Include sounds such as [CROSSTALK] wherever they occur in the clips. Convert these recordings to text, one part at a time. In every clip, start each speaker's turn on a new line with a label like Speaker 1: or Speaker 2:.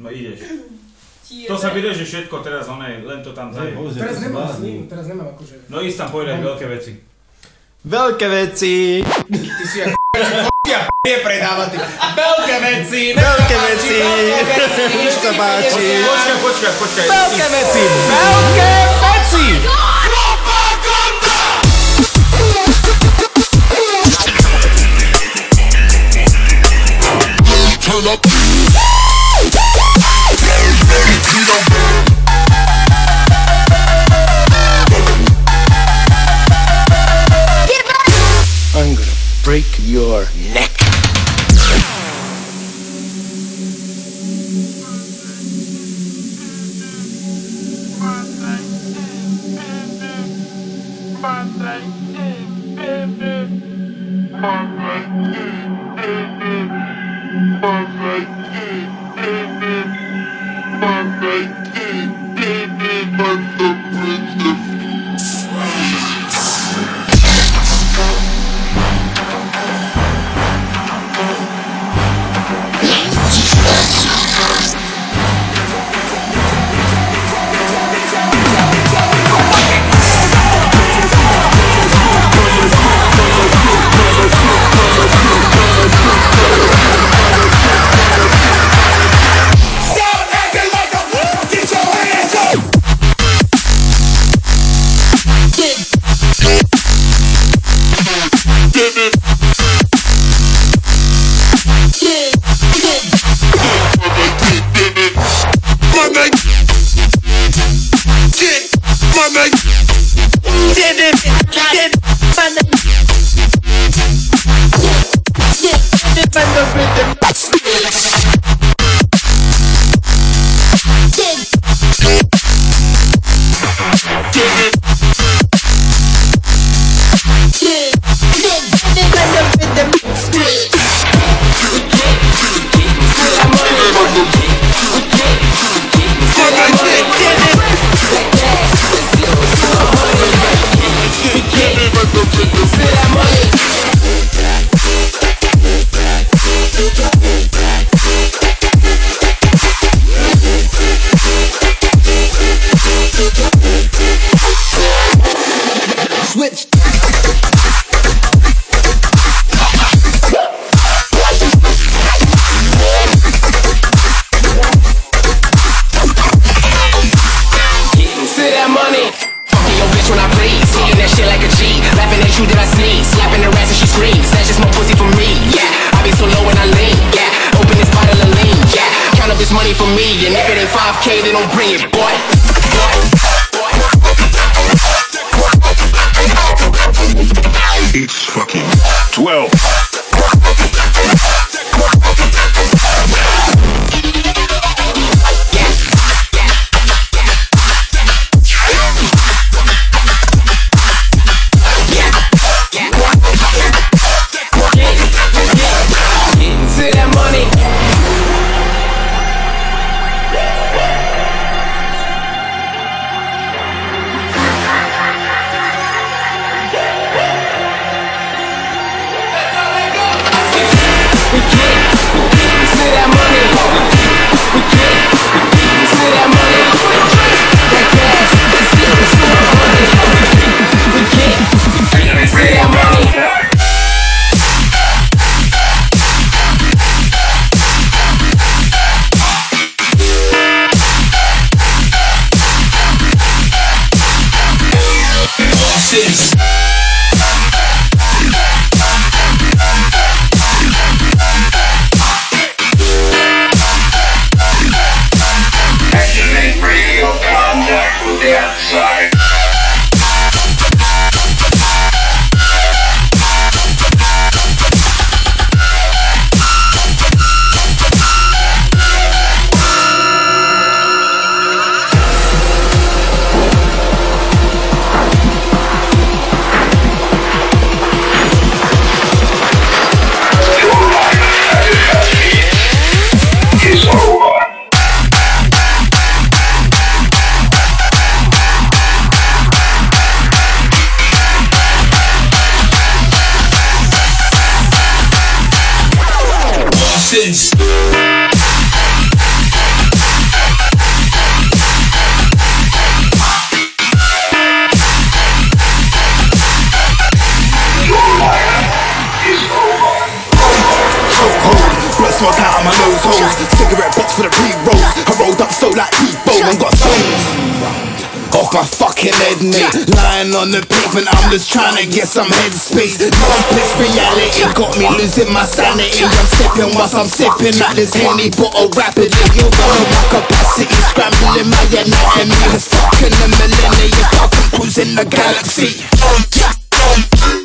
Speaker 1: No ideš. [CLEARS THROAT] To sa vyreže všetko teraz, oné, len to tam
Speaker 2: bože,
Speaker 3: Teraz nemám s ním, teraz nemám akože...
Speaker 1: No ísť tam povedať veľké veci.
Speaker 4: Veľké veci!
Speaker 3: Ty si ako [LAUGHS] ja p***je predáva ty. Veľké veci,
Speaker 4: Veľké veci! Už sa páči!
Speaker 1: Počkaj, počkaj, počkaj.
Speaker 4: Veľké veci! Veľké veci!
Speaker 5: I'm Switch.
Speaker 6: 5K, then don't bring it, boy.
Speaker 7: For the pre-rolls. I rolled up so like Debo and got stones. Off my fucking head, mate. Lying on the pavement, I'm just trying to get some headspace. Complex reality got me losing my sanity. I'm sipping whilst I'm sipping at this henny bottle rapidly. You're gonna my capacity, scrambling my anatomy. Stuck in the millennium, I'm cruising the galaxy.
Speaker 8: Um, um.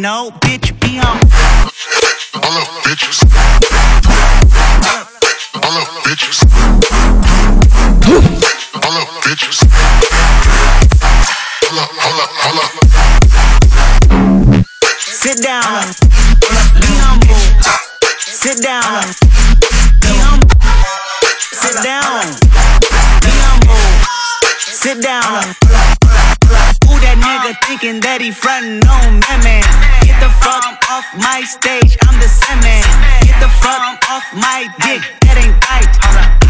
Speaker 8: Know. Bitch, be on.
Speaker 9: All up, bitches. All up, bitches. All up, bitches. Hold up, hold up, hold up.
Speaker 8: Sit down. Be humble. Sit down. Be humble. Sit down. Be humble. Sit down. Who that nigga thinking that he frontin' on me, man? Get the fuck off my stage, I'm the semen. Get the fuck off my dick, that ain't right.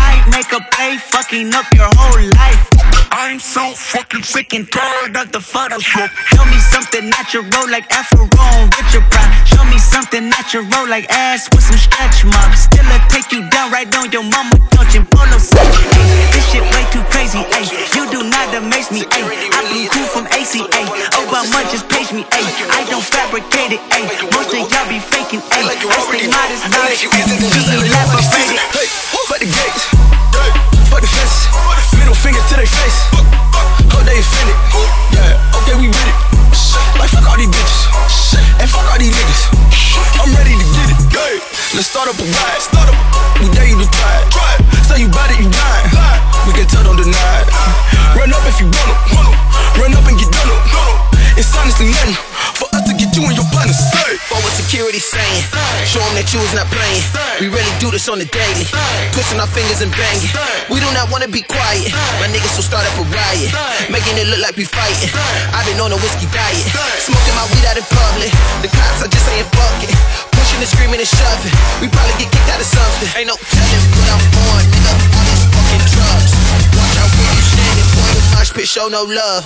Speaker 8: I make a play, fucking up your whole life. I'm so fucking sick and tired of the Photoshop. Show Show me something natural like Afro on Richard Pryor. Show me something natural like ass with some stretch marks. Still I take you down right on your mama touching polo set. Ay, This shit way too crazy, ayy. You do not amaze me, ayy. I blew cool from ACA. Obama just page me, ayy. I don't fabricate it, ayy. Most of y'all be faking, ayy. I stay modest, bitch. Just elaborated.
Speaker 7: Hey, fuck the gates. Fuck the fence. Middle finger to their face. Hope they offended. Yeah, okay, we with it. Like, fuck all these bitches. And fuck all these niggas. I'm ready to get it. Yeah. Let's start up a ride. Start up. We dare you to try it. Try it. Say you bought it, you dying. We can tell, don't deny
Speaker 2: that you was not playing. We really do this on the daily. Twisting our fingers and banging. We do not wanna be quiet. My niggas will start up a riot, making it look like we fighting. I've been on a whiskey diet, smoking my weed out in public. The cops are just saying fuck it. Pushing and screaming and shoving. We probably get kicked out of something. Ain't no telling what I'm on, nigga. All these fucking drugs. Watch out where you standing, boy. The mosh pit show no love.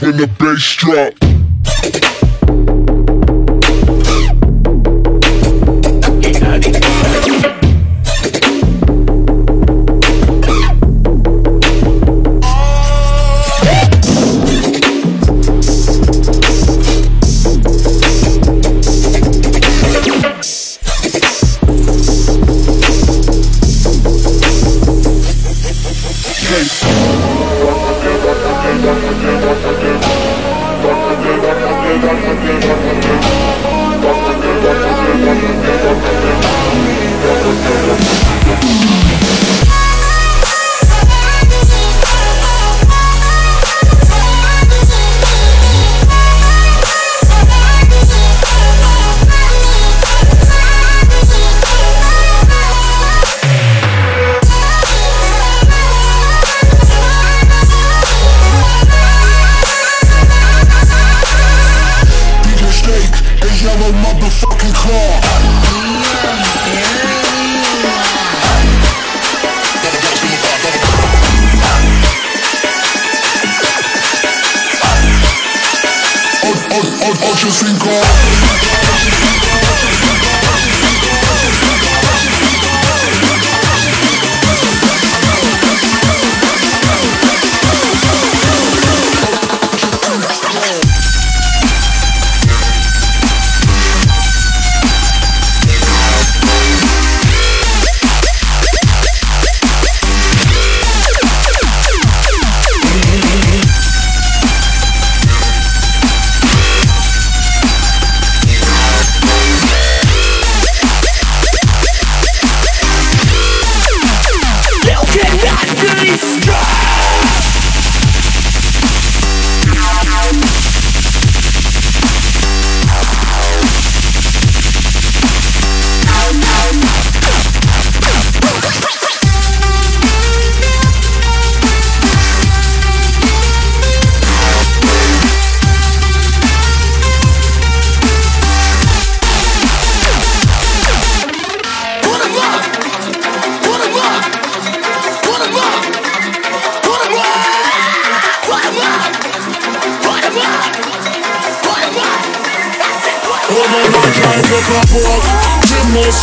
Speaker 10: When the bass drop.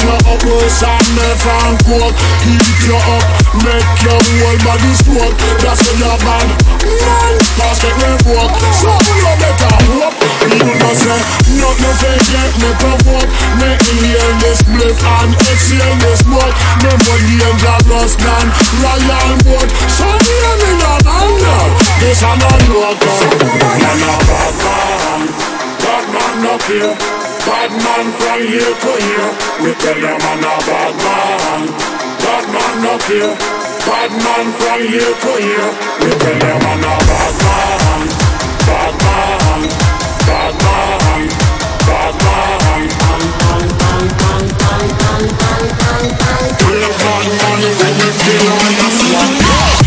Speaker 11: You up worse and meth and coke Heat you up, make your whole body smoke That's when you're bad Man, pass get revoked So you better hope You know say, nothing fake yet me provoke Me inhale this bliff and exhale this smoke Me more dangerous than royal boat So hear me not under This I'm a local Man a bad man Bad man up here Bad man from here to here, We tell your man a bad man. Bad man no care. Bad man from here to here, We tell your man a bad man. Bad man. Bad man. Bad man.
Speaker 10: Pull up bad man when you
Speaker 12: feel on
Speaker 13: the floor.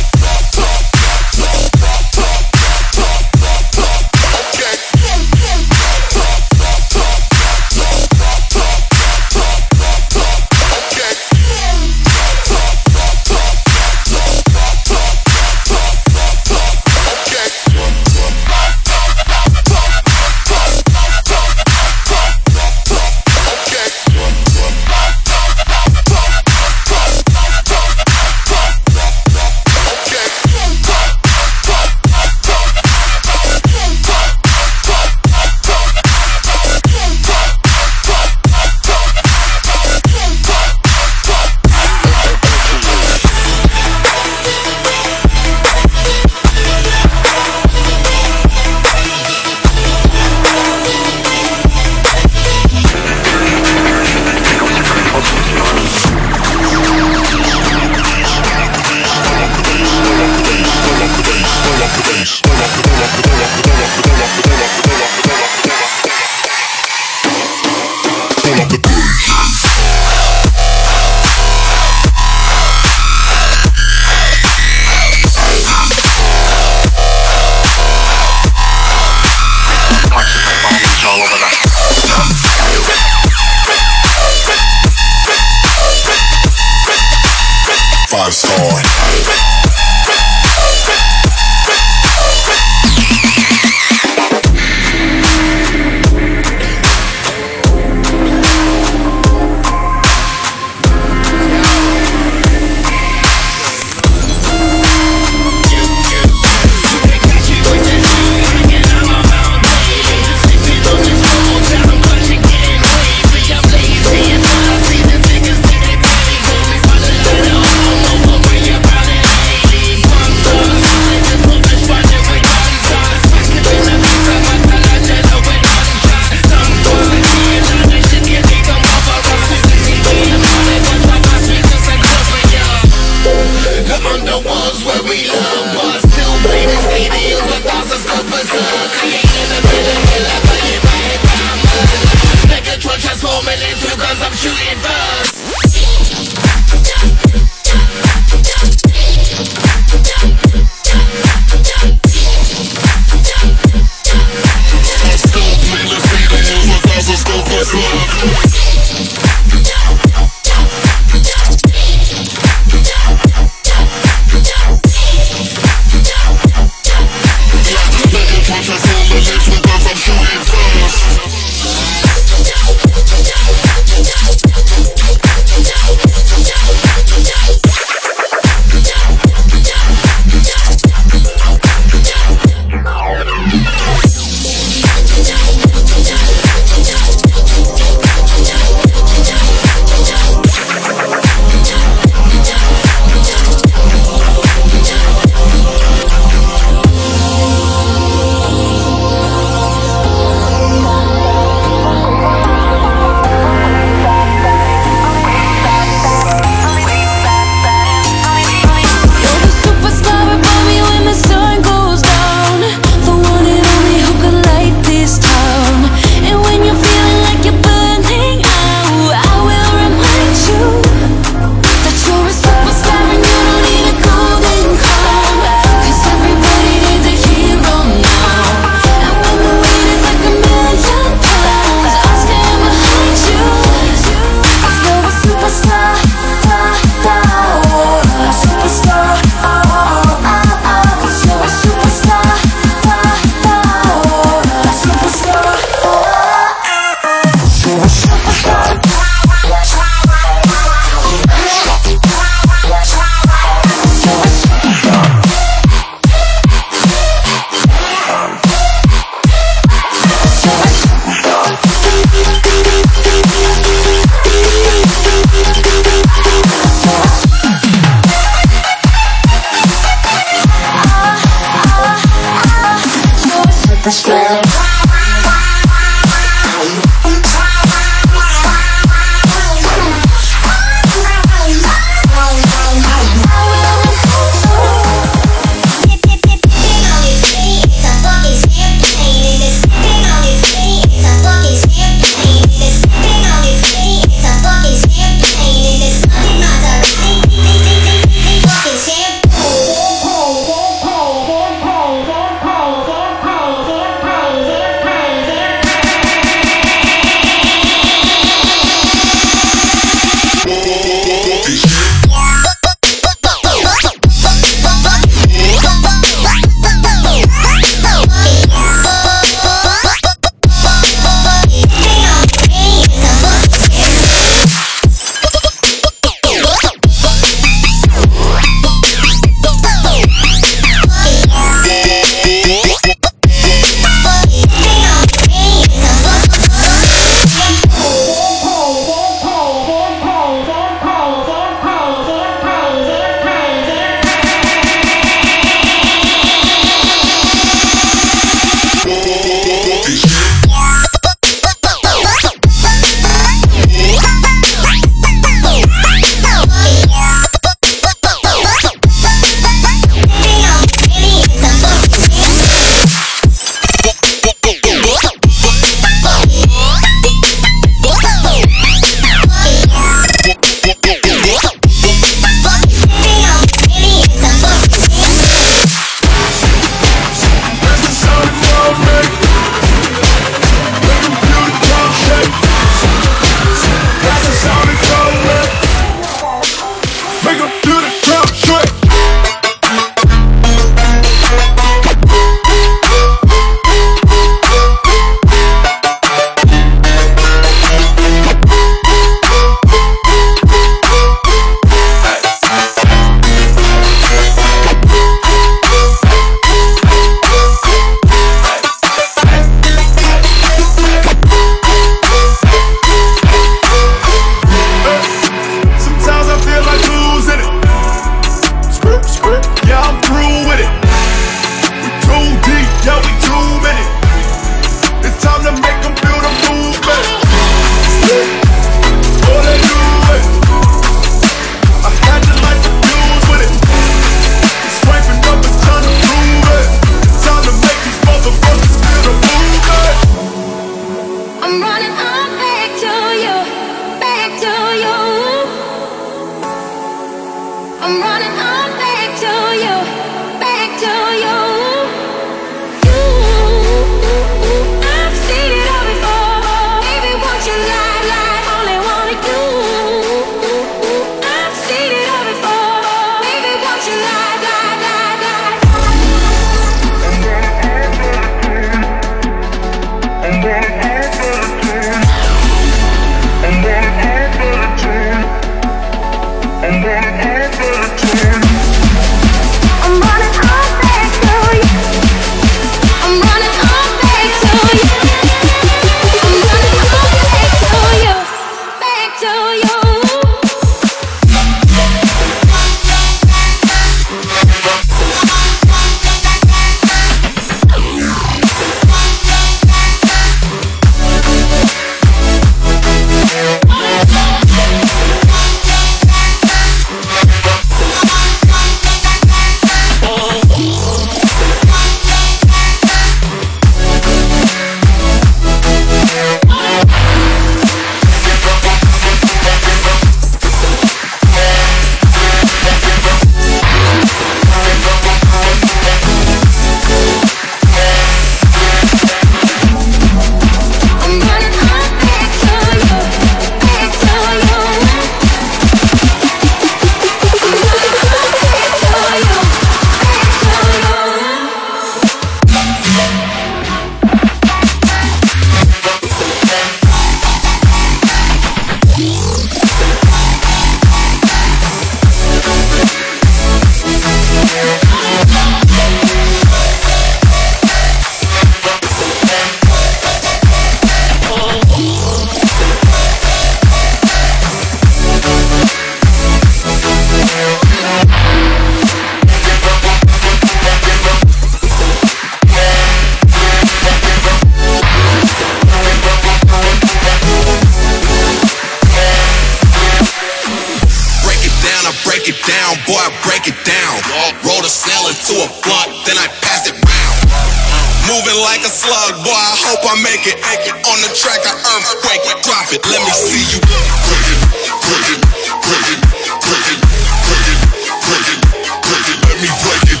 Speaker 13: make it. On the track, I earthquake drop it. Let me see you. Break it, break it, break it, break it, break it, break it. Let me break it.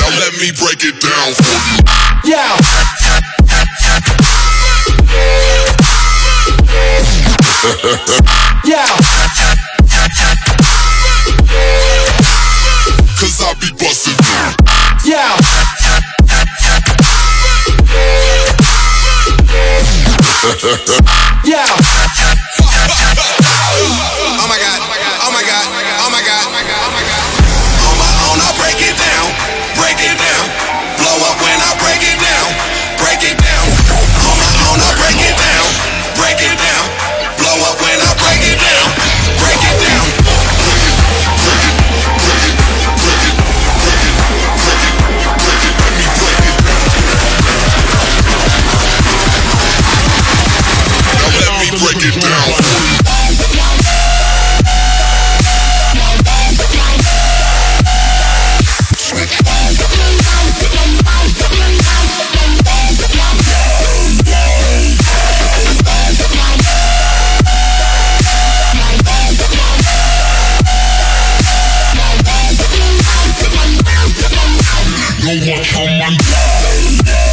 Speaker 13: Now let me break it down for you.
Speaker 2: Yeah. [LAUGHS] [LAUGHS] yeah.
Speaker 13: You watch on my
Speaker 14: die.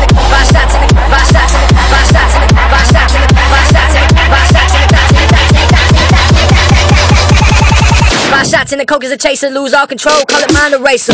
Speaker 14: It, five shots in it, Five shots in the coke is a chaser, lose all control, call it mind eraser.